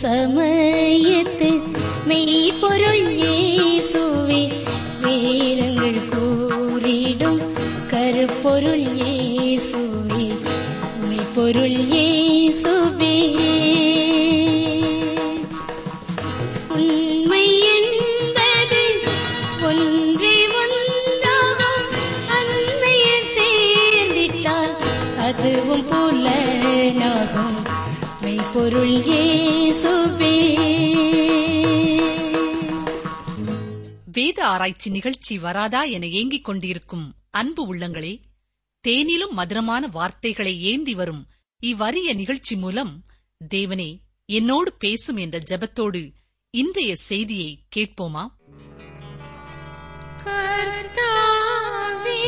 சமய ஆராய்ச்சி நிகழ்ச்சி வராதா என ஏங்கிக் கொண்டிருக்கும் அன்பு உள்ளங்களே தேனிலும் மதுரமான வார்த்தைகளை ஏந்தி வரும் இவ்வரிய நிகழ்ச்சி மூலம் தேவனே என்னோடு பேசும் என்ற ஜபத்தோடு இன்றைய செய்தியை கேட்போமா? கர்த்தாவே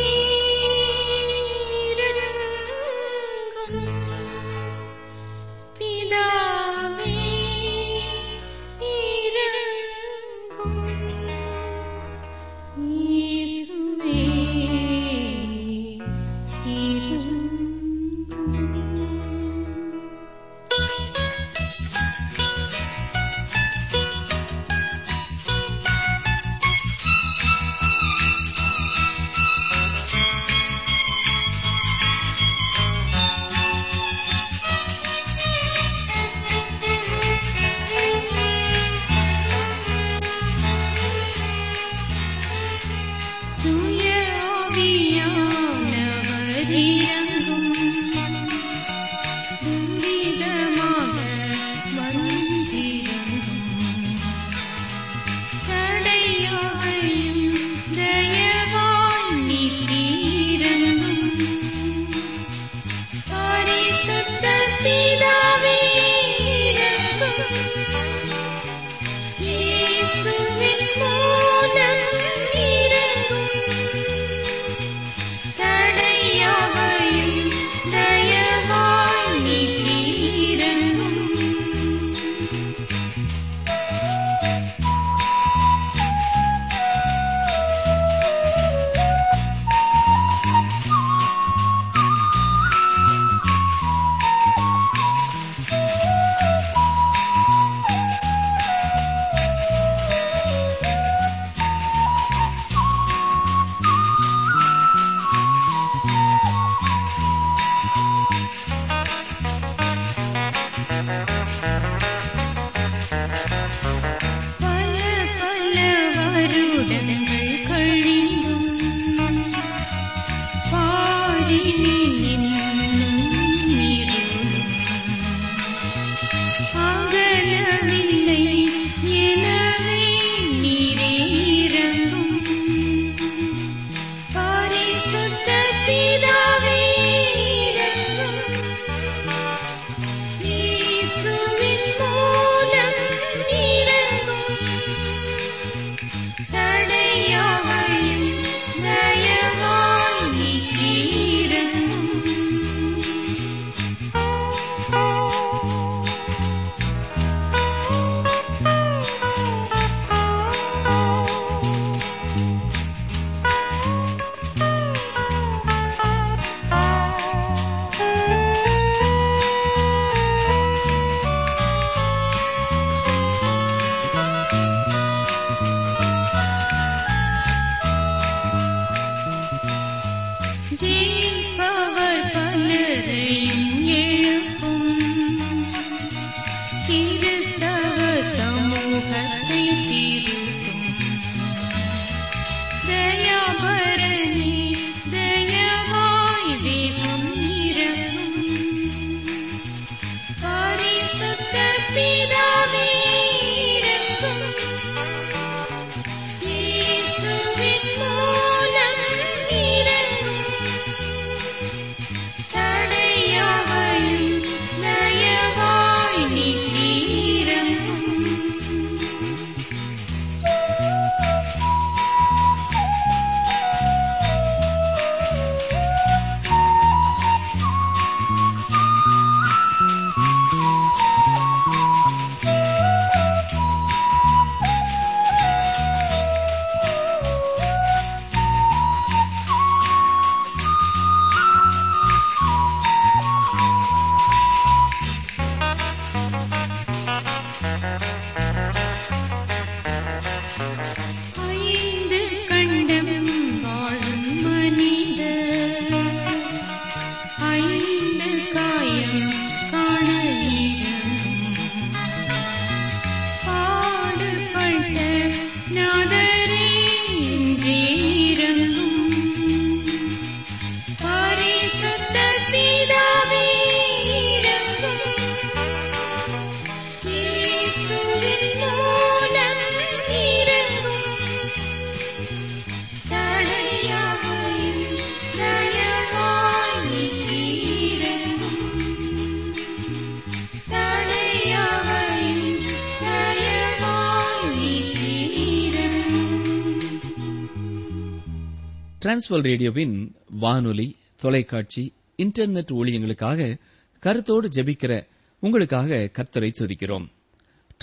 டிரான்ஸ்வல் ரேடியோவின் வானொலி தொலைக்காட்சி இன்டர்நெட் ஊழியங்களுக்காக கருத்தோடு ஜெபிக்கிற உங்களுக்காக கர்த்தரை துதிக்கிறோம்.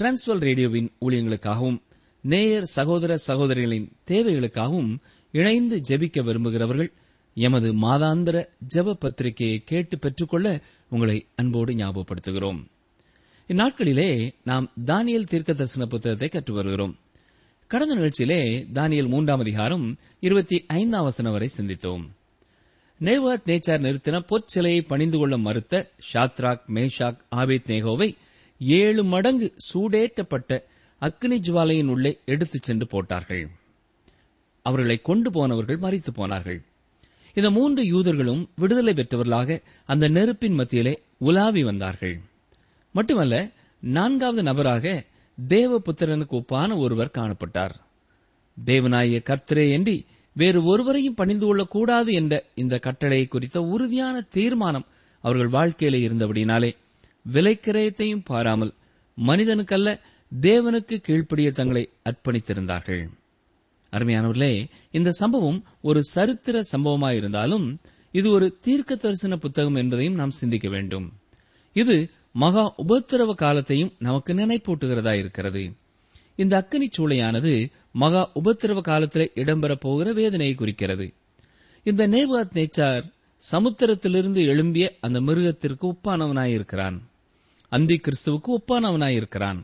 டிரான்ஸ்வல் ரேடியோவின் ஊழியங்களுக்காகவும் நேயர் சகோதர சகோதரிகளின் தேவைகளுக்காகவும் இணைந்து ஜெபிக்க விரும்புகிறவர்கள் எமது மாதாந்திர ஜெப பத்திரிகையை கேட்டு பெற்றுக்கொள்ள உங்களை அன்போடு ஞாபகப்படுத்துகிறோம். இந்நாட்களிலே நாம் தானியல் தீர்க்க தரிசன புத்தகத்தை கற்று வருகிறோம். கடந்த நிகழ்ச்சியிலே தானியல் மூன்றாம் அதிகாரம் இருபத்தி ஐந்தாம் வசனம் வரை சிந்தித்தோம். நேவாத் நேச்சார் நிறுத்தின பொற்சிலையை பணிந்து கொள்ள மறுத்த ஷாத்ராக் மேஷாக் ஆபேத் நேகோவை ஏழு மடங்கு சூடேற்றப்பட்ட அக்னி ஜுவாலையின் உள்ளே எடுத்துச் சென்று போட்டார்கள். அவர்களை கொண்டு போனவர்கள் மறித்து போனார்கள். இந்த மூன்று யூதர்களும் விடுதலை பெற்றவர்களாக அந்த நெருப்பின் மத்தியிலே உலாவி வந்தார்கள். மட்டுமல்ல நான்காவது நபராக தேவபுத்திரனுக்கு ஒப்பான ஒருவர் காணப்பட்டார். தேவனாய கர்த்தரே என்றி வேறு ஒருவரையும் பணிந்து கொள்ளக்கூடாது என்ற இந்த கட்டளை குறித்த உறுதியான தீர்மானம் அவர்கள் வாழ்க்கையில இருந்தபடினாலே விலைக்கிரயத்தையும் பாராமல் மனிதனுக்கல்ல தேவனுக்கு கீழ்ப்படிய தங்களை அர்ப்பணித்திருந்தார்கள். அருமையானவர்களே இந்த சம்பவம் ஒரு சரித்திர சம்பவமாயிருந்தாலும் இது ஒரு தீர்க்க தரிசன புத்தகம் என்பதையும் நாம் சிந்திக்க வேண்டும். இது மகா உபத்திரவ காலத்தையும் நமக்கு நினைப்பூட்டுகிறதா இருக்கிறது. இந்த அக்கனி சூளையானது மகா உபத்திரவ காலத்தில் இடம்பெறப் போகிற வேதனையை குறிக்கிறது. இந்த நேபாத் நேச்சார் சமுத்திரத்திலிருந்து எழும்பிய அந்த மிருகத்திற்கு ஒப்பானவனாயிருக்கிறான் அந்தி கிறிஸ்துவுக்கு ஒப்பானவனாயிருக்கிறான்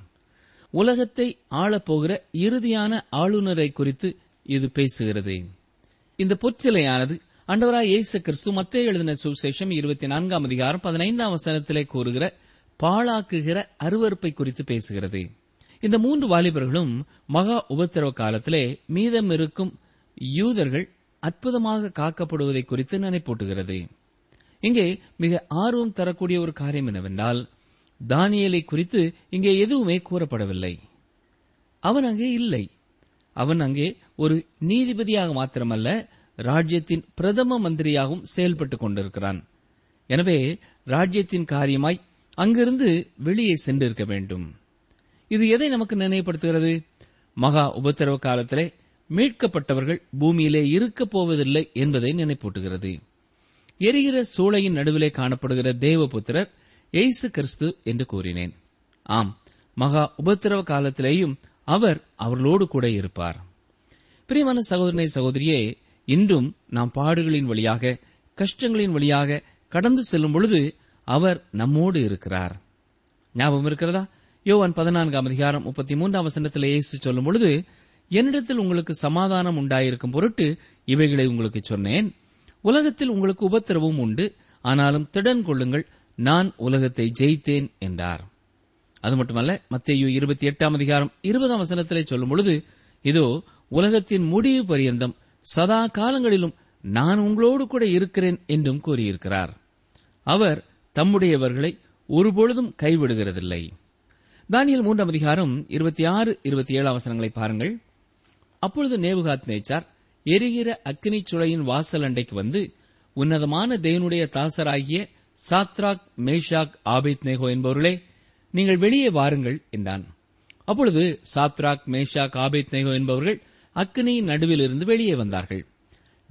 உலகத்தை ஆளப்போகிற இறுதியான ஆளுநரை குறித்து இது பேசுகிறது. இந்த பொற்சிலையானது அண்டவராய் இயேசு கிறிஸ்து மத்திய எழுதின சுவிசேஷம் இருபத்தி நான்காம் அதிகாரம் பதினைந்தாம் வசனத்திலே கூறுகிற பாழாக்குகிற அருவறுப்பை குறித்து பேசுகிறது. இந்த மூன்று வாலிபர்களும் மகா உபத்திரவ காலத்திலே மீதம் இருக்கும் யூதர்கள் அற்புதமாக காக்கப்படுவதை குறித்து நினைப்பூட்டுகிறது. இங்கே மிக ஆர்வம் தரக்கூடிய ஒரு காரியம் என்னவென்றால் தானியலை குறித்து இங்கே எதுவுமே கூறப்படவில்லை. அவன் அங்கே இல்லை. அவன் அங்கே ஒரு நீதிபதியாக மாத்திரமல்ல ராஜ்யத்தின் பிரதம மந்திரியாகவும் செயல்பட்டுக் கொண்டிருக்கிறான். எனவே ராஜ்யத்தின் காரியமாய் அங்கிருந்து வெளியே சென்றிருக்க வேண்டும். இது எதை நமக்கு நினைவுபடுத்துகிறது? மகா உபத்திரவ காலத்திலே மீட்கப்பட்டவர்கள் பூமியிலே இருக்கப் போவதில்லை என்பதை நினைப்பூட்டுகிறது. எரிகிற சூளையின் நடுவிலே காணப்படுகிற தேவபுத்திரர் எய்சு கிறிஸ்து என்று கூறினேன். ஆம் மகா உபத்திரவ காலத்திலேயும் அவர் அவர்களோடு கூட இருப்பார். பிரியமான சகோதரனை சகோதரியே இன்றும் நாம் பாடுகளின் வழியாக கஷ்டங்களின் வழியாக கடந்து செல்லும் பொழுது அவர் நம்மோடு இருக்கிறார். ஞாபகம் இருக்கிறதா? யோவான் பதினான்காம் அதிகாரம் முப்பத்தி மூன்றாம் வசனத்தில் இயேசு சொல்லும் பொழுது என்னிடத்தில் உங்களுக்கு சமாதானம் உண்டாயிருக்கும் பொருட்டு இவைகளை உங்களுக்கு சொன்னேன். உலகத்தில் உங்களுக்கு உபத்திரவும் உண்டு. ஆனாலும் திடன் கொள்ளுங்கள் நான் உலகத்தை ஜெயித்தேன் என்றார். அது மட்டுமல்ல மத்தேயு இருபத்தி எட்டாம் அதிகாரம் இருபதாம் வசனத்திலே சொல்லும் பொழுது இதோ உலகத்தின் முடிவு பரியந்தம் சதா காலங்களிலும் நான் உங்களோடு கூட இருக்கிறேன் என்றும் கூறியிருக்கிறார். அவர் தம்முடையவர்களை ஒருபொழுதும் கைவிடுகிறதில்லை. தானியல் மூன்றாம் அதிகாரம் இருபத்தி ஆறு இருபத்தி ஏழு அவசரங்களை பாருங்கள். அப்பொழுது நேபுகாத் நேச்சார் எரிகிற அக்னி சுழையின் வாசல் அண்டைக்கு வந்து உன்னதமான தேவனுடைய தாசராகிய சாத்ராக் மேஷாக் ஆபித் நேகோ என்பவர்களே நீங்கள் வெளியே வாருங்கள் என்றான். அப்பொழுது சாத்ராக் மேஷாக் ஆபித் நேகோ என்பவர்கள் அக்னியின் நடுவிலிருந்து வெளியே வந்தார்கள்.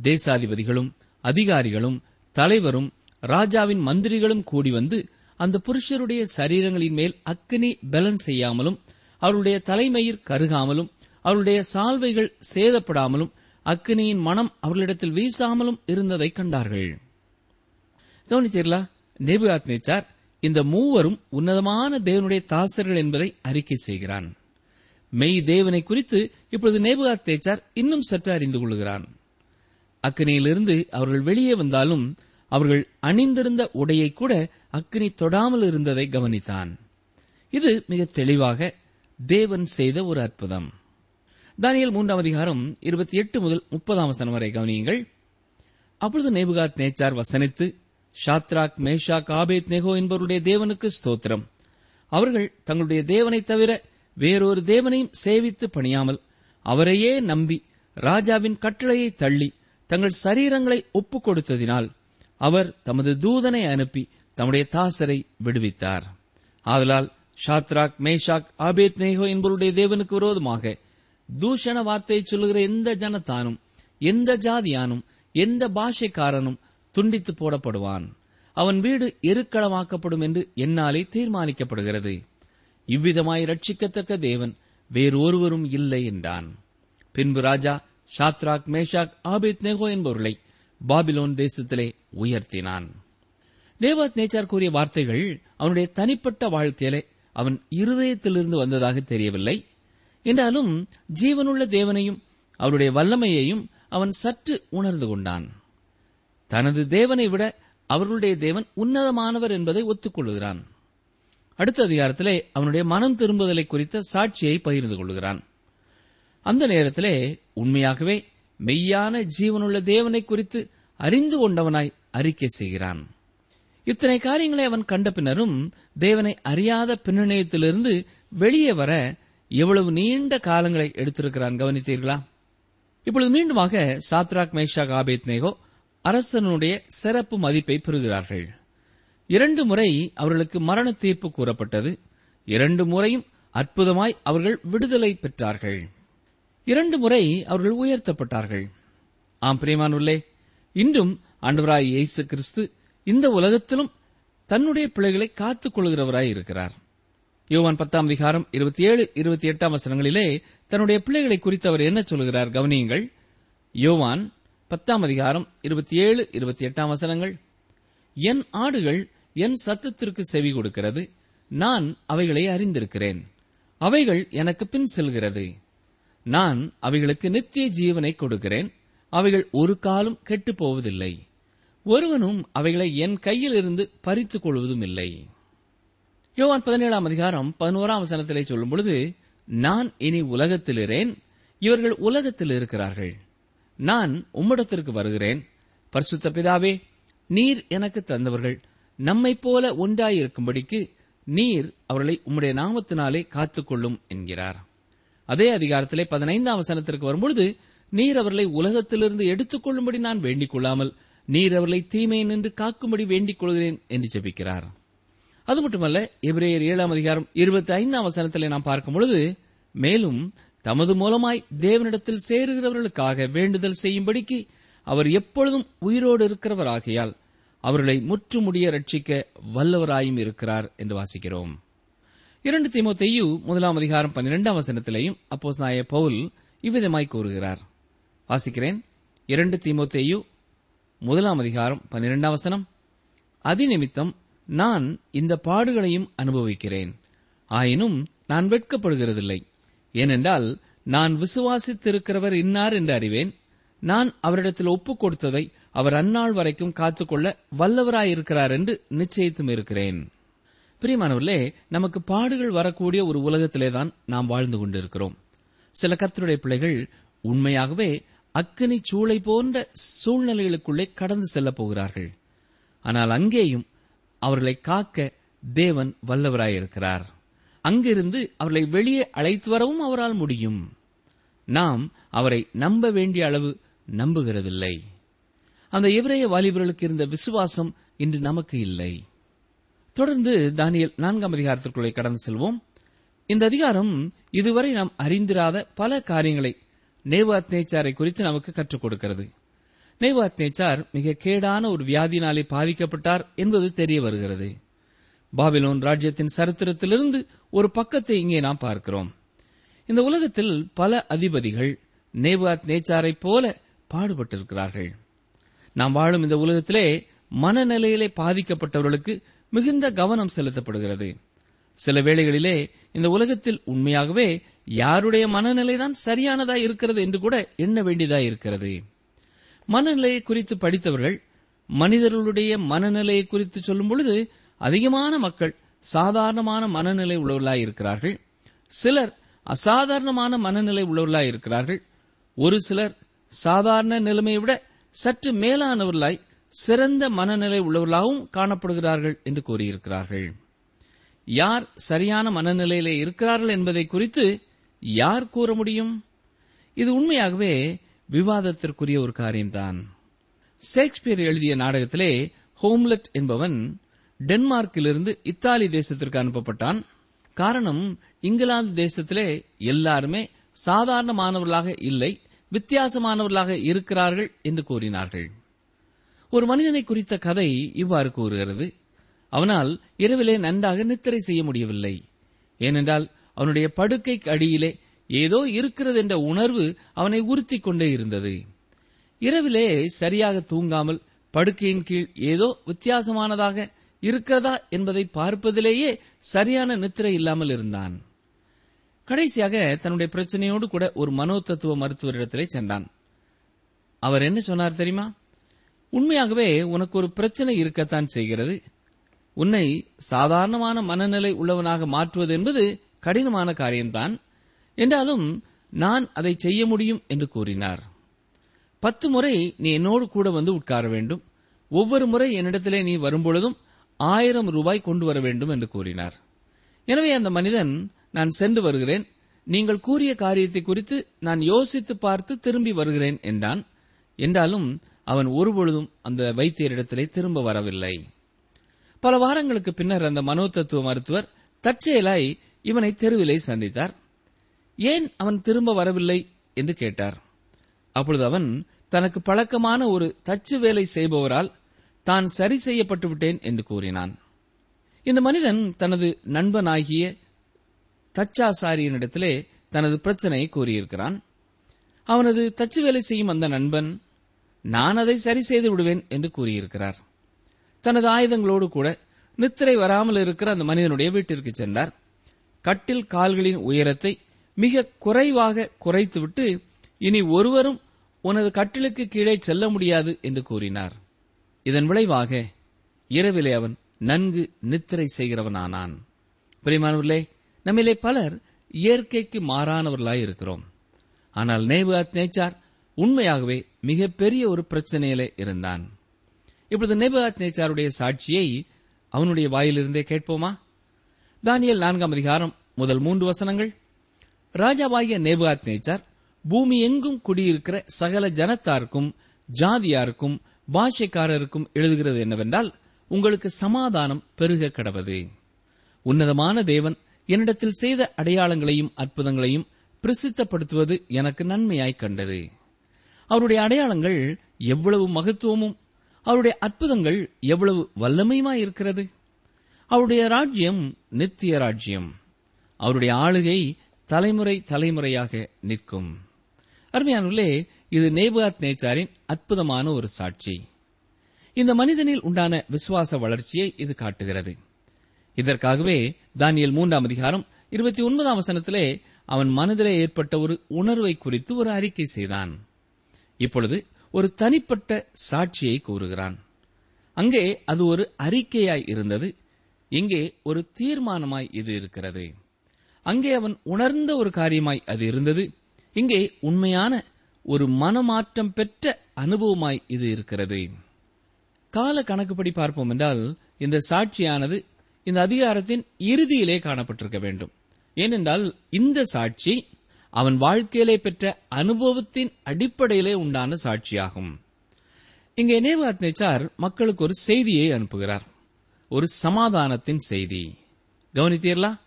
தேசாதிபதிகளும் அதிகாரிகளும் தலைவரும் ராஜாவின் மந்திரிகளும் கூடி வந்து அந்த புருஷருடைய சரீரங்களின் மேல் அக்கினி பலன் செய்யாமலும் அவருடைய தலைமயிர் கருகாமலும் அவருடைய சால்வைகள் சேதப்படாமலும் அக்கினியின் மனம் அவர்களிடத்தில் வீசாமலும் இருந்ததை கண்டார்கள். கவனித்தீர்களா? நேபுகாத் நேச்சார் இந்த மூவரும் உன்னதமான தேவனுடைய தாசர்கள் என்பதை அறிக்கை செய்கிறான். மெய் தேவனை குறித்து இப்பொழுது நேபுகாத் நேச்சார் இன்னும் சற்று அறிந்து கொள்கிறான். அக்கினியிலிருந்து அவர்கள் வெளியே வந்தாலும் அவர்கள் அணிந்திருந்த உடையை கூட அக்னி தொடாமல் இருந்ததை கவனித்தான். இது மிக தெளிவாக தேவன் செய்த ஒரு அற்புதம். தானியல் மூன்றாம் அதிகாரம் இருபத்தி எட்டு முதல் முப்பதாம் வசனம் வரை கவனியுங்கள். அப்பொழுது நேபுகாத் நேச்சார் வசனித்து ஷாத்ராக் மேஷாக் ஆபேத் நெகோ என்பவருடைய தேவனுக்கு ஸ்தோத்திரம். அவர்கள் தங்களுடைய தேவனைத் தவிர வேறொரு தேவனையும் சேவித்து பணியாமல் அவரையே நம்பி ராஜாவின் கட்டளையை தள்ளி தங்கள் சரீரங்களை ஒப்புக் கொடுத்ததினால் அவர் தமது தூதனை அனுப்பி தம்முடைய தாசரை விடுவித்தார். ஆதலால் ஷாத்ராக் மேஷாக் ஆபேத் நேகோ என்பவருடைய தேவனுக்கு விரோதமாக தூஷண வார்த்தையை சொல்லுகிற எந்த ஜனத்தானும் எந்த ஜாதியானும் எந்த பாஷைக்காரனும் துண்டித்து போடப்படுவான். அவன் வீடு எருக்களமாக்கப்படும் என்று என்னாலே தீர்மானிக்கப்படுகிறது. இவ்விதமாய் ரட்சிக்கத்தக்க தேவன் வேறு ஒருவரும் இல்லை என்றான். பின்பு ராஜா ஷாத்ராக் மேஷாக் ஆபித் நெகோ என்பவர்களை பாபிலோன் தேசத்திலே உயர்த்தினான். தேவாத் நேச்சார் கூறிய வார்த்தைகள் அவனுடைய தனிப்பட்ட வாழ்க்கையிலே அவன் இருதயத்திலிருந்து வந்ததாக தெரியவில்லை. என்றாலும் ஜீவனுள்ள தேவனையும் அவருடைய வல்லமையையும் அவன் சற்று உணர்ந்து கொண்டான். தனது தேவனை விட அவர்களுடைய தேவன் உன்னதமானவர் என்பதை ஒத்துக்கொள்கிறான். அடுத்த அதிகாரத்திலே அவனுடைய மனம் திரும்புதலை குறித்த சாட்சியை பகிர்ந்து கொள்கிறான். அந்த நேரத்திலே உண்மையாகவே மெய்யான ஜீவனுள்ள தேவனை குறித்து அறிந்து கொண்டவனாய் அறிக்கை செய்கிறான். இத்தனை காரியங்களை அவன் கண்ட பின்னரும் தேவனை அறியாத பின்னணியத்திலிருந்து வெளியே வர எவ்வளவு நீண்ட காலங்களை எடுத்திருக்கிறான் கவனித்தீர்களா? இப்பொழுது மீண்டுமாக சாத்ராக் மேஷாக் ஆபேத் நேகோ அரசனுடைய சிறப்பு மதிப்பை பெறுகிறார்கள். இரண்டு முறை அவர்களுக்கு மரண தீர்ப்பு கூறப்பட்டது. இரண்டு முறையும் அற்புதமாய் அவர்கள் விடுதலை பெற்றார்கள். இரண்டு முறை அவர்கள் உயர்த்தப்பட்டார்கள். ஆம் பிரியமானுள்ளே இன்றும் அன்பராய் இயேசு கிறிஸ்து இந்த உலகத்திலும் தன்னுடைய பிள்ளைகளை காத்துக் கொள்கிறவராய் இருக்கிறார். யோவான் பத்தாம் அதிகாரம் இருபத்தி ஏழு இருபத்தி எட்டாம் வசனங்களிலே தன்னுடைய பிள்ளைகளை குறித்து அவர் என்ன சொல்கிறார் கவனியுங்கள். யோவான் பத்தாம் அதிகாரம் இருபத்தி ஏழு இருபத்தி எட்டாம் வசனங்கள். என் ஆடுகள் என் சத்தத்திற்கு செவி கொடுக்கிறது. நான் அவைகளை அறிந்திருக்கிறேன். அவைகள் எனக்கு பின் செல்கிறது. நான் அவைகளுக்கு நித்திய ஜீவனை கொடுக்கிறேன். அவைகள் ஒரு காலம் கெட்டுப் போவதில்லை ஒருவனும் அவைகளை என் கையில் இருந்து பறித்துக் கொள்வதும் இல்லை யோவான் பதினேழாம் அதிகாரம் பதினோராம் வசனத்திலே சொல்லும் பொழுது நான் இனி உலகத்திலிரேன் இவர்கள் உலகத்தில் இருக்கிறார்கள். நான் உம்மிடத்திற்கு வருகிறேன். பரிசுத்த பிதாவே நீர் எனக்கு தந்தவர்கள். நம்மைப் போல ஒன்றாயிருக்கும்படிக்கு நீர் அவர்களை உம்முடைய நாமத்தினாலே காத்துக்கொள்ளும் என்கிறார். அதே அதிகாரத்திலே பதினைந்தாம் வசனத்திற்கு வரும்பொழுது நீர் அவர்களை உலகத்திலிருந்து எடுத்துக்கொள்ளும்படி நான் வேண்டிக் கொள்ளாமல் நீர் அவர்களை தீமை நின்று காக்கும்படி வேண்டிக் கொள்கிறேன் என்று ஜெபிக்கிறார். அது மட்டுமல்ல எபிரேயர் ஏழாம் அதிகாரம் இருபத்தி ஐந்தாம் வசனத்திலே நாம் பார்க்கும் பொழுது மேலும் தமது மூலமாய் தேவனிடத்தில் சேருகிறவர்களுக்காக வேண்டுதல் செய்யும்படிக்கு அவர் எப்பொழுதும் உயிரோடு இருக்கிறவராகையால் அவர்களை முற்றுமுடிய ரட்சிக்க வல்லவராயும் இருக்கிறார் என்று வாசிக்கிறோம். இரண்டு தீமோத்தேயு முதலாம் அதிகாரம் பன்னிரெண்டாம் வசனத்திலேயும் அப்போஸ் நாய பவுல் இவ்விதமாய் கூறுகிறார். வாசிக்கிறேன். இரண்டு தீமோத்தேயு முதலாம் அதிகாரம் பன்னிரெண்டாம் வசனம். அதிநிமித்தம் நான் இந்த பாடுகளையும் அனுபவிக்கிறேன். ஆயினும் நான் வெட்கப்படுகிறதில்லை. ஏனென்றால் நான் விசுவாசித்திருக்கிறவர் இன்னார் என்று அறிவேன். நான் அவரிடத்தில் ஒப்புக் கொடுத்ததை அவர் அந்நாள் வரைக்கும் காத்துக்கொள்ள வல்லவராயிருக்கிறார் என்று நிச்சயித்தும் இருக்கிறேன். பிரியமானவர்களே நமக்கு பாடுகள் வரக்கூடிய ஒரு உலகத்திலேதான் நாம் வாழ்ந்து கொண்டிருக்கிறோம். சில கத்தருடைய பிள்ளைகள் உண்மையாகவே அக்கினி சூளை போன்ற சூழ்நிலைகளுக்குள்ளே கடந்து செல்லப் போகிறார்கள். ஆனால் அங்கேயும் அவர்களை காக்க தேவன் வல்லவராயிருக்கிறார். அங்கிருந்து அவர்களை வெளியே அழைத்து வரவும் அவரால் முடியும். நாம் அவரை நம்ப வேண்டிய அளவு நம்புகிறதில்லை. அந்த இவரைய வாலிபர்களுக்கு இருந்த விசுவாசம் இன்று நமக்கு இல்லை. தொடர்ந்து தானியல் நான்காம் அதிகாரத்திற்குள்ளே கடந்து செல்வோம். இந்த அதிகாரம் இதுவரை நாம் அறிந்திராத பல காரியங்களை நேவாத் நேச்சாரை குறித்து நமக்கு கற்றுக் கொடுக்கிறது. நேவாத் நேச்சார் மிக கேடான ஒரு வியாதினாலே பாதிக்கப்பட்டார் என்பது தெரிய வருகிறது. பாபிலோன் ராஜ்யத்தின் சரித்திரத்திலிருந்து ஒரு பக்கத்தை இங்கே நாம் பார்க்கிறோம். இந்த உலகத்தில் பல அதிபதிகள் நேவாத் நேச்சாரைப் போல பாடுபட்டிருக்கிறார்கள். நாம் வாழும் இந்த உலகத்திலே மனநிலையிலே பாதிக்கப்பட்டவர்களுக்கு மிகுந்த கவனம் செலுத்தப்படுகிறது. சில வேளைகளிலே இந்த உலகத்தில் உண்மையாகவே யாருடைய மனநிலைதான் சரியானதா இருக்கிறது என்று கூட எண்ண வேண்டியதா இருக்கிறது. மனநிலையை குறித்து படித்தவர்கள் மனிதர்களுடைய மனநிலையை குறித்து சொல்லும் பொழுது அதிகமான மக்கள் சாதாரணமான மனநிலை உள்ளவர்களாய் இருக்கிறார்கள். சிலர் அசாதாரணமான மனநிலை உள்ளவர்களாய் இருக்கிறார்கள். ஒரு சிலர் சாதாரண நிலைமையை விட சற்று மேலானவர்களாய் சிறந்த மனநிலை உள்ளவர்களாகவும் காணப்படுகிறார்கள் என்று கூறியிருக்கிறார்கள். யார் சரியான மனநிலையிலே இருக்கிறார்கள் என்பதை குறித்து யார் கூற முடியும்? இது உண்மையாகவே விவாதத்திற்குரிய ஒரு காரியம்தான். ஷேக்ஸ்பியர் எழுதிய நாடகத்திலே ஹோம்லெட் என்பவன் டென்மார்க்கிலிருந்து இத்தாலி தேசத்திற்கு அனுப்பப்பட்டான். காரணம் இங்கிலாந்து தேசத்திலே எல்லாருமே சாதாரணமானவர்களாக இல்லை வித்தியாசமானவர்களாக இருக்கிறார்கள் என்று கூறினார்கள். ஒரு மனிதனை குறித்த கதை இவ்வாறு கூறுகிறது. அவனால் இரவிலே நன்றாக நித்திரை செய்ய முடியவில்லை. ஏனென்றால் அவனுடைய படுக்கைக்கு அடியிலே ஏதோ இருக்கிறது என்ற உணர்வு அவனை உறுத்திக் கொண்டே இருந்தது. இரவிலே சரியாக தூங்காமல் படுக்கையின் கீழ் ஏதோ வித்தியாசமானதாக இருக்கிறதா என்பதை பார்ப்பதிலேயே சரியான நித்திரை இல்லாமல் இருந்தான். கடைசியாக தன்னுடைய பிரச்சனையோடு கூட ஒரு மனோதத்துவ மருத்துவரிடத்திலே சென்றான். அவர் என்ன சொன்னார் தெரியுமா? உண்மையாகவே உனக்கு ஒரு பிரச்சனை இருக்கத்தான் செய்கிறது. உன்னை சாதாரணமான மனநிலை உள்ளவனாக மாற்றுவது என்பது கடினமான காரியம்தான். என்றாலும் நான் அதை செய்ய முடியும் என்று கூறினார். பத்து முறை நீ என்னோடு கூட வந்து உட்கார வேண்டும். ஒவ்வொரு முறை என்னிடத்திலே நீ வரும்பொழுதும் ஆயிரம் ரூபாய் கொண்டு வர வேண்டும் என்று கூறினார். எனவே அந்த மனிதன் நான் சென்று வருகிறேன். நீங்கள் கூறிய காரியத்தை குறித்து நான் யோசித்து பார்த்து திரும்பி வருகிறேன் என்றான். என்றாலும் அவன் ஒருபொழுதும் அந்த வைத்தியரிடத்திலே திரும்ப வரவில்லை. பல வாரங்களுக்கு பின்னர் அந்த மனோதத்துவ மருத்துவர் தற்செயலாய் இவனை தெருவிலே சந்தித்தார். ஏன் அவன் திரும்ப வரவில்லை என்று கேட்டார். அப்பொழுது அவன் தனக்கு பழக்கமான ஒரு தச்சு வேலை செய்பவரால் தான் சரி செய்யப்பட்டு விட்டேன் என்று கூறினான். இந்த மனிதன் தனது நண்பனாகிய தச்சாசாரியனிடத்திலே தனது பிரச்சனையை கூறியிருக்கிறான் அவனது தச்சு வேலை செய்யும் அந்த நண்பன் நான் அதை சரி செய்து விடுவேன் என்று கூறியிருக்கிறார். தனது ஆயுதங்களோடு கூட நித்திரை வராமல் இருக்கிற அந்த மனிதனுடைய வீட்டிற்கு சென்றார். கட்டில் கால்களின் உயரத்தை மிக குறைவாக குறைத்துவிட்டு இனி ஒருவரும் உனது கட்டிலுக்கு கீழே செல்ல முடியாது என்று கூறினார். இதன் விளைவாக இரவிலே அவன் நன்கு நித்திரை செய்கிறவனானான். பிரியமானவர்களே நம்மிலே பலர் இயற்கைக்கு மாறானவர்களாய் இருக்கிறோம் ஆனால் நேபு நேச்சார் உண்மையாகவே மிகப்பெரிய ஒரு பிரச்சனையிலே இருந்தான். இப்பொழுது நெபாத் நேச்சாருடைய சாட்சியை அவனுடைய வாயிலிருந்தே கேட்போமா? தானியல் நான்காம் அதிகாரம் முதல் மூன்று வசனங்கள். ராஜாவாகிய நேபாத் நேச்சார் பூமி எங்கும் குடியிருக்கிற சகல ஜனத்தாருக்கும் ஜாதியாருக்கும் பாஷைக்காரருக்கும் எழுதுகிறது என்னவென்றால் உங்களுக்கு சமாதானம் பெருக கடவது உன்னதமான தேவன் என்னிடத்தில் செய்த அடையாளங்களையும் அற்புதங்களையும் பிரசித்தப்படுத்துவது எனக்கு நன்மையாய் கண்டது. அவருடைய அடையாளங்கள் எவ்வளவு மகத்துவமும் அவருடைய அற்புதங்கள் எவ்வளவு வல்லமையுமாய் இருக்கிறது. அவருடைய ராஜ்யம் நித்திய ராஜ்யம். அவருடைய ஆளுகை தலைமுறை தலைமுறையாக நிற்கும். அருமையானுள்ளே இது நேபாத் நேச்சாரின் அற்புதமான ஒரு சாட்சி. இந்த மனிதனில் உண்டான விசுவாச வளர்ச்சியை இது காட்டுகிறது. இதற்காகவே தானியல் மூன்றாம் அதிகாரம் இருபத்தி ஒன்பதாம் வசனத்திலே அவன் மனதிலே ஏற்பட்ட ஒரு உணர்வை குறித்து ஒரு அறிக்கை செய்தான். இப்பொழுது ஒரு தனிப்பட்ட சாட்சியை கூறுகிறான். அங்கே அது ஒரு அறிக்கையாய் இருந்தது. இங்கே ஒரு தீர்மானமாய் இது இருக்கிறது. அங்கே அவன் உணர்ந்த ஒரு காரியமாய் அது இருந்தது. இங்கே உண்மையான ஒரு மனமாற்றம் பெற்ற அனுபவமாய் இது இருக்கிறது. கால கணக்குப்படி பார்ப்போம் என்றால் இந்த சாட்சியானது இந்த அதிகாரத்தின் இறுதியிலே காணப்பட்டிருக்க வேண்டும். ஏனென்றால் இந்த சாட்சி அவன் வாழ்க்கையிலே பெற்ற அனுபவத்தின் அடிப்படையிலே உண்டான சாட்சியாகும். இங்கே நேவாத் நேச்சார் மக்களுக்கு ஒரு செய்தியை அனுப்புகிறார். ஒரு சமாதானத்தின் செய்தி. கவனித்தீர்களா?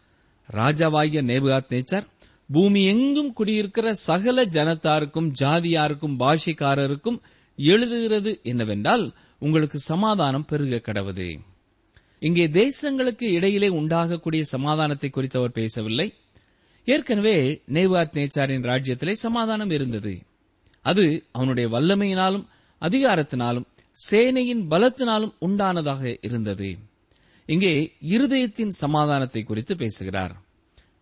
ராஜாவாகிய நேபுகாத் நேச்சார் பூமி எங்கும் குடியிருக்கிற சகல ஜனத்தாருக்கும் ஜாதியாருக்கும் பாஷைக்காரருக்கும் எழுதுகிறது என்னவென்றால் உங்களுக்கு சமாதானம் பெருக கடவுது. இங்கே தேசங்களுக்கு இடையிலே உண்டாகக்கூடிய சமாதானத்தை குறித்து அவர் பேசவில்லை. ஏற்கனவே நேவாத் நேச்சாரின் ராஜ்யத்திலே சமாதானம் இருந்தது. அது அவனுடைய வல்லமையினாலும் அதிகாரத்தினாலும் சேனையின் பலத்தினாலும் உண்டானதாக இருந்தது. இங்கே இருதயத்தின் சமாதானத்தை குறித்து பேசுகிறார்.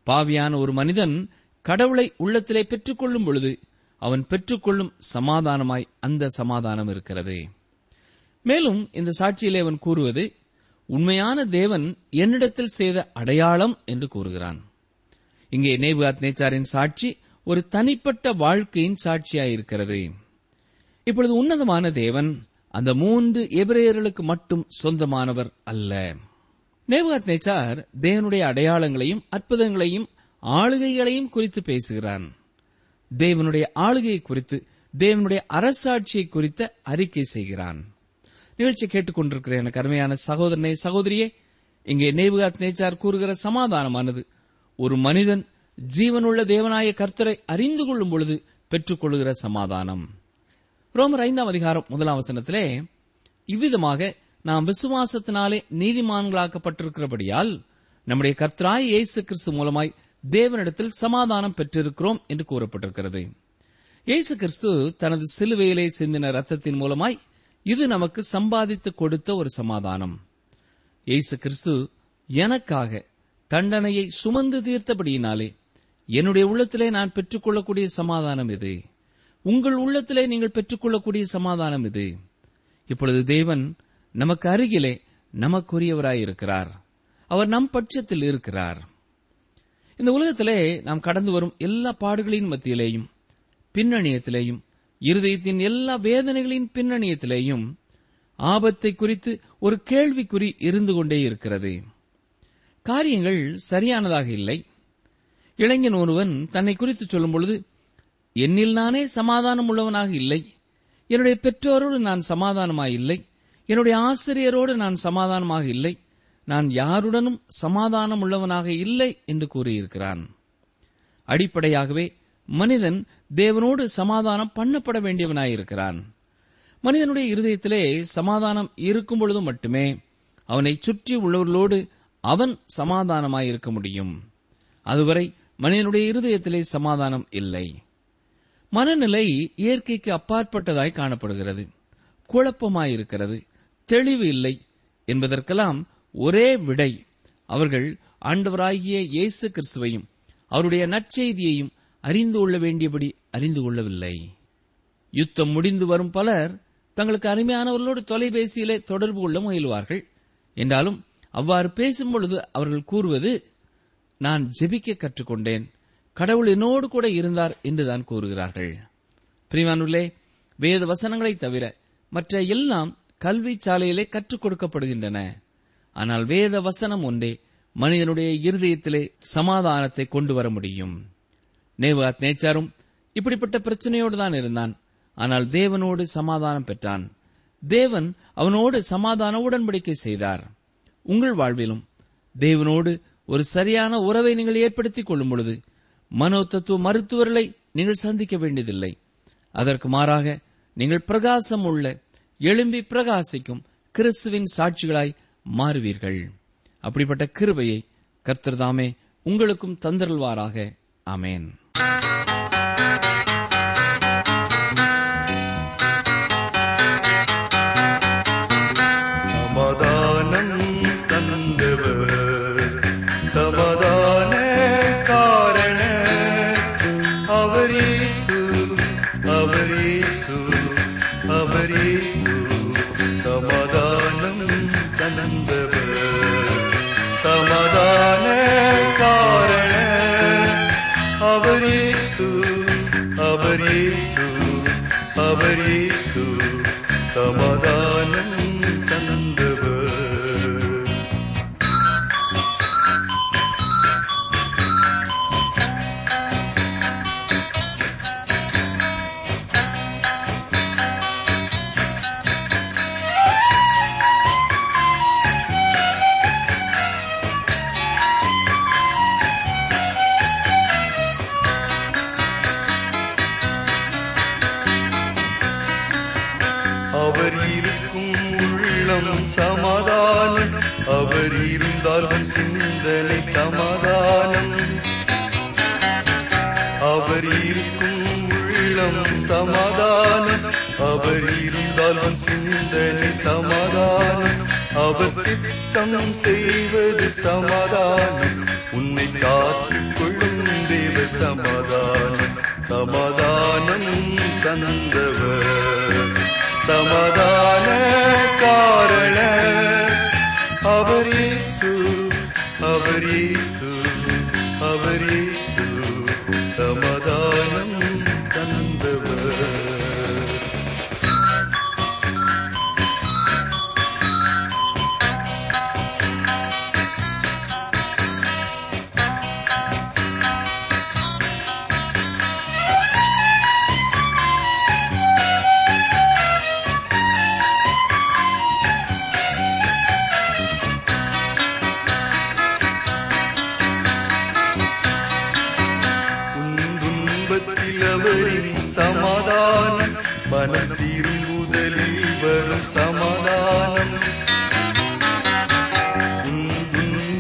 பாவியான ஒரு மனிதன் கடவுளை உள்ளத்திலே பெற்றுக்கொள்ளும் பொழுது அவன் பெற்றுக்கொள்ளும் சமாதானமாய் அந்த சமாதானம் இருக்கிறது. மேலும் இந்த சாட்சியிலே அவன் கூறுவது உண்மையான தேவன் என்னிடத்தில் செய்த அடையாளம் என்று கூறுகிறான். இங்கே நேபுகாத் நேச்சாரின் சாட்சி ஒரு தனிப்பட்ட வாழ்க்கையின் சாட்சியாயிருக்கிறது. இப்பொழுது உன்னதமான தேவன் அந்த மூன்று எபிரேயர்களுக்கு மட்டும் சொந்தமானவர் அல்ல. நேபுகாத் நேச்சார் தேவனுடைய அடையாளங்களையும் அற்புதங்களையும் ஆளுகைகளையும் குறித்து பேசுகிறான். தேவனுடைய ஆளுகையை குறித்து தேவனுடைய அரசாட்சியை குறித்த அறிக்கை செய்கிறான். நிகழ்ச்சி கேட்டுக்கொண்டிருக்கிற எனக்கு அருமையான சகோதரனே சகோதரியே இங்கே நேபுகாத் நேச்சார் கூறுகிற சமாதானமானது ஒரு மனிதன் ஜீவனுள்ள தேவனாய கர்த்தரை அறிந்து கொள்ளும் பொழுது பெற்றுக்கொள்கிற சமாதானம். ரோமர் ஐந்தாம் அதிகாரம் முதலாம் வசனத்திலே இவ்விதமாக நாம் விசுவாசத்தினாலே நீதிமான்களாக்கப்பட்டிருக்கிறபடியால் நம்முடைய கர்த்தராய் இயேசு கிறிஸ்து மூலமாய் தேவனிடத்தில் சமாதானம் பெற்றிருக்கிறோம் என்று கூறப்பட்டிருக்கிறது. இயேசு கிறிஸ்து தனது சிலுவையிலே சிந்தின ரத்தத்தின் மூலமாய் இது நமக்கு சம்பாதித்து கொடுத்த ஒரு சமாதானம். இயேசு கிறிஸ்து எனக்காக தண்டனையை சுமந்து தீர்த்தபடியினாலே என்னுடைய உள்ளத்திலே நான் பெற்றுக்கொள்ளக்கூடிய சமாதானம் இது. உங்கள் உள்ளத்திலே நீங்கள் பெற்றுக்கொள்ளக்கூடிய சமாதானம் இது. இப்பொழுது தேவன் நமக்கு அருகிலே நமக்குரியவராயிருக்கிறார். அவர் நம் பட்சத்தில் இருக்கிறார். இந்த உலகத்திலே நாம் கடந்து வரும் எல்லா பாடுகளின் மத்தியிலேயும் பின்னணியத்திலேயும் இருதயத்தின் எல்லா வேதனைகளின் பின்னணியத்திலேயும் ஆபத்தை குறித்து ஒரு கேள்விக்குறி இருந்து கொண்டே இருக்கிறது. காரியங்கள் சரியானதாக இல்லை. இளைஞன் ஒருவன் தன்னை குறித்து சொல்லும் பொழுது என்னில் நானே சமாதானம் உள்ளவனாக இல்லை. என்னுடைய பெற்றோரோடு நான் சமாதானமாக இல்லை. என்னுடைய ஆசிரியரோடு நான் சமாதானமாக இல்லை. நான் யாருடனும் சமாதானம் உள்ளவனாக இல்லை என்று கூறியிருக்கிறான். அடிப்படையாகவே மனிதன் தேவனோடு சமாதானம் பண்ணப்பட வேண்டியவனாயிருக்கிறான். மனிதனுடைய இருதயத்திலே சமாதானம் இருக்கும் பொழுது மட்டுமே அவனை சுற்றி உள்ளவர்களோடு அவன் சமாதானமாயிருக்க முடியும். அதுவரை மனிதனுடைய இருதயத்திலே சமாதானம் இல்லை. மனநிலை இயற்கைக்கு அப்பாற்பட்டதாய் காணப்படுகிறது. குழப்பமாயிருக்கிறது. தெளிவு இல்லை என்பதற்கெல்லாம் ஒரே விடை. அவர்கள் ஆண்டவராகிய இயேசு கிறிஸ்துவையும் அவருடைய நற்செய்தியையும் அறிந்து கொள்ள வேண்டியபடி அறிந்து கொள்ளவில்லை. யுத்தம் முடிந்து வரும் பலர் தங்களுக்கு அருமையானவர்களோடு தொலைபேசியிலே தொடர்பு கொள்ள முயல்வார்கள். என்றாலும் அவ்வாறு பேசும்பொழுது அவர்கள் கூறுவது நான் ஜெபிக்க கற்றுக்கொண்டேன். கடவுள் என்னோடு கூட இருந்தார் என்றுதான் கூறுகிறார்கள். பிரிவானுள்ளே வேத வசனங்களைத் தவிர மற்ற எல்லாம் கல்வி சாலையிலே கற்றுக் கொடுக்கப்படுகின்றன. ஆனால் வேத வசனம் ஒன்றே மனிதனுடைய இருதயத்திலே சமாதானத்தை கொண்டு வர முடியும். நேவாத் நேச்சாரும் இப்படிப்பட்ட பிரச்சனையோடு தான் இருந்தான். ஆனால் தேவனோடு சமாதானம் பெற்றான். தேவன் அவனோடு சமாதான உடன்படிக்கை செய்தார். உங்கள் வாழ்விலும். தேவனோடு ஒரு சரியான உறவை நீங்கள் ஏற்படுத்திக் கொள்ளும் பொழுது மனோ தத்துவ மருத்துவர்களை நீங்கள் சந்திக்க வேண்டியதில்லை. அதற்கு மாறாக நீங்கள் பிரகாசம் உள்ள எழும்பி பிரகாசிக்கும் கிறிஸ்துவின் சாட்சிகளாய் மாறுவீர்கள். அப்படிப்பட்ட கிருபையை கர்த்தர்தாமே உங்களுக்கும் தந்தருள்வாராக. அமேன் அவரீசு சமாதானம் திட்டம் செய்வது சமாதானம். உன்னை காத்துக் கொள்ளும் தேவ சமாதானம். சமாதானம் தந்தவர். சமாதான காரண அவரீசு அவரீசு அவரீசு சமா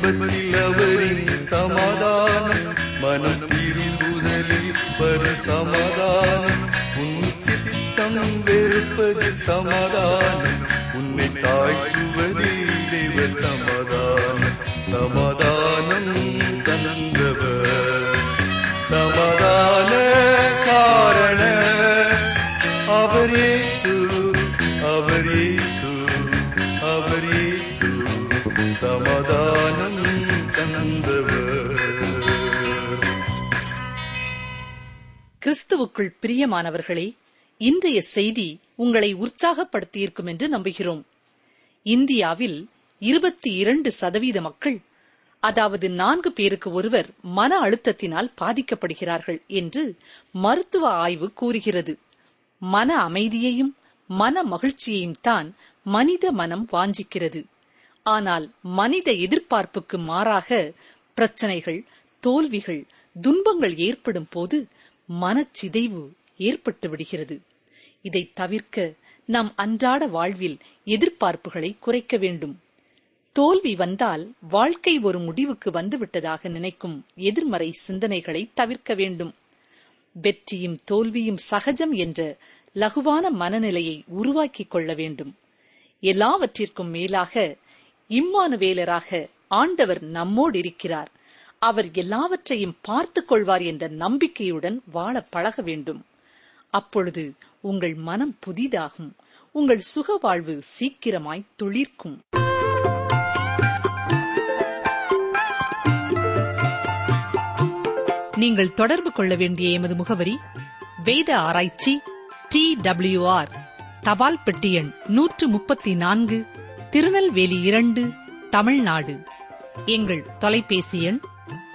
இன்பத்தில் அவரின் சமாதானம் மனம் திருமுதலில் வரும் சமாதானம். உன் சித்தம் வெறுப்பது சமாதானம். கிறிஸ்துவுக்குள் பிரியமானவர்களே இன்றைய செய்தி உங்களை உற்சாகப்படுத்தியிருக்கும் என்று நம்புகிறோம். இந்தியாவில் இருபத்தி இரண்டு சதவீத மக்கள் அதாவது நான்கு பேருக்கு ஒருவர் மன அழுத்தத்தினால் பாதிக்கப்படுகிறார்கள் என்று மருத்துவ ஆய்வு கூறுகிறது. மன அமைதியையும் மன மகிழ்ச்சியையும் தான் மனித மனம் வாஞ்சிக்கிறது. ஆனால் மனித எதிர்பார்ப்புக்கு மாறாக பிரச்சனைகள் தோல்விகள் துன்பங்கள் ஏற்படும் போது மனச்சிதைவு ஏற்பட்டு விடுகிறது. இதை தவிர்க்க நம் அன்றாட வாழ்வில் எதிர்பார்ப்புகளை குறைக்க வேண்டும். தோல்வி வந்தால் வாழ்க்கை ஒரு முடிவுக்கு வந்துவிட்டதாக நினைக்கும் எதிர்மறை சிந்தனைகளை தவிர்க்க வேண்டும். வெற்றியும் தோல்வியும் சகஜம் என்ற லகுவான மனநிலையை உருவாக்கிக் கொள்ள வேண்டும். எல்லாவற்றிற்கும் மேலாக இம்மானுவேலராக ஆண்டவர் நம்மோடு இருக்கிறார். அவர் எல்லாவற்றையும் பார்த்துக் கொள்வார் என்ற நம்பிக்கையுடன் வாழ பழக வேண்டும். அப்பொழுது உங்கள் மனம் புதிதாகும். உங்கள் சுக வாழ்வு சீக்கிரமாய் துளிர்க்கும். நீங்கள் தொடர்பு கொள்ள வேண்டிய எமது முகவரி வேத ஆராய்ச்சி டி டபிள்யூ ஆர் தபால் பெட்டி எண் நூற்று முப்பத்தி நான்கு திருநெல்வேலி இரண்டு தமிழ்நாடு. எங்கள் தொலைபேசி எண்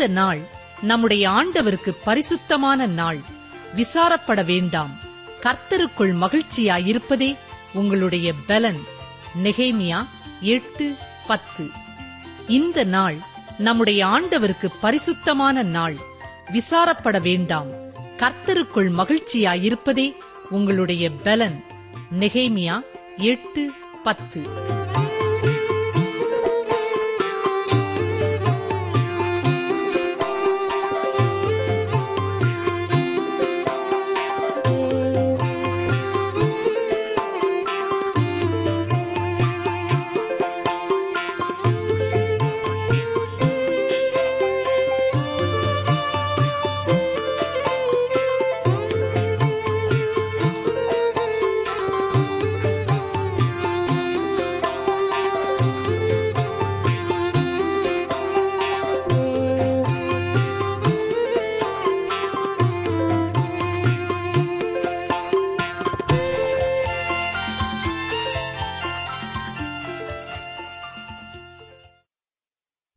இந்த நாள் நம்முடைய ஆண்டவருக்கு பரிசுத்தமான நாள். விசாரப்பட வேண்டாம். கர்த்தருக்குள் மகிழ்ச்சியாயிருப்பதே உங்களுடைய பலன். நெகேமியா எட்டு பத்து. இந்த நாள் நம்முடைய ஆண்டவருக்கு பரிசுத்தமான நாள். விசாரப்பட வேண்டாம். கர்த்தருக்குள் மகிழ்ச்சியாயிருப்பதே உங்களுடைய பலன். நெகேமியா எட்டு பத்து.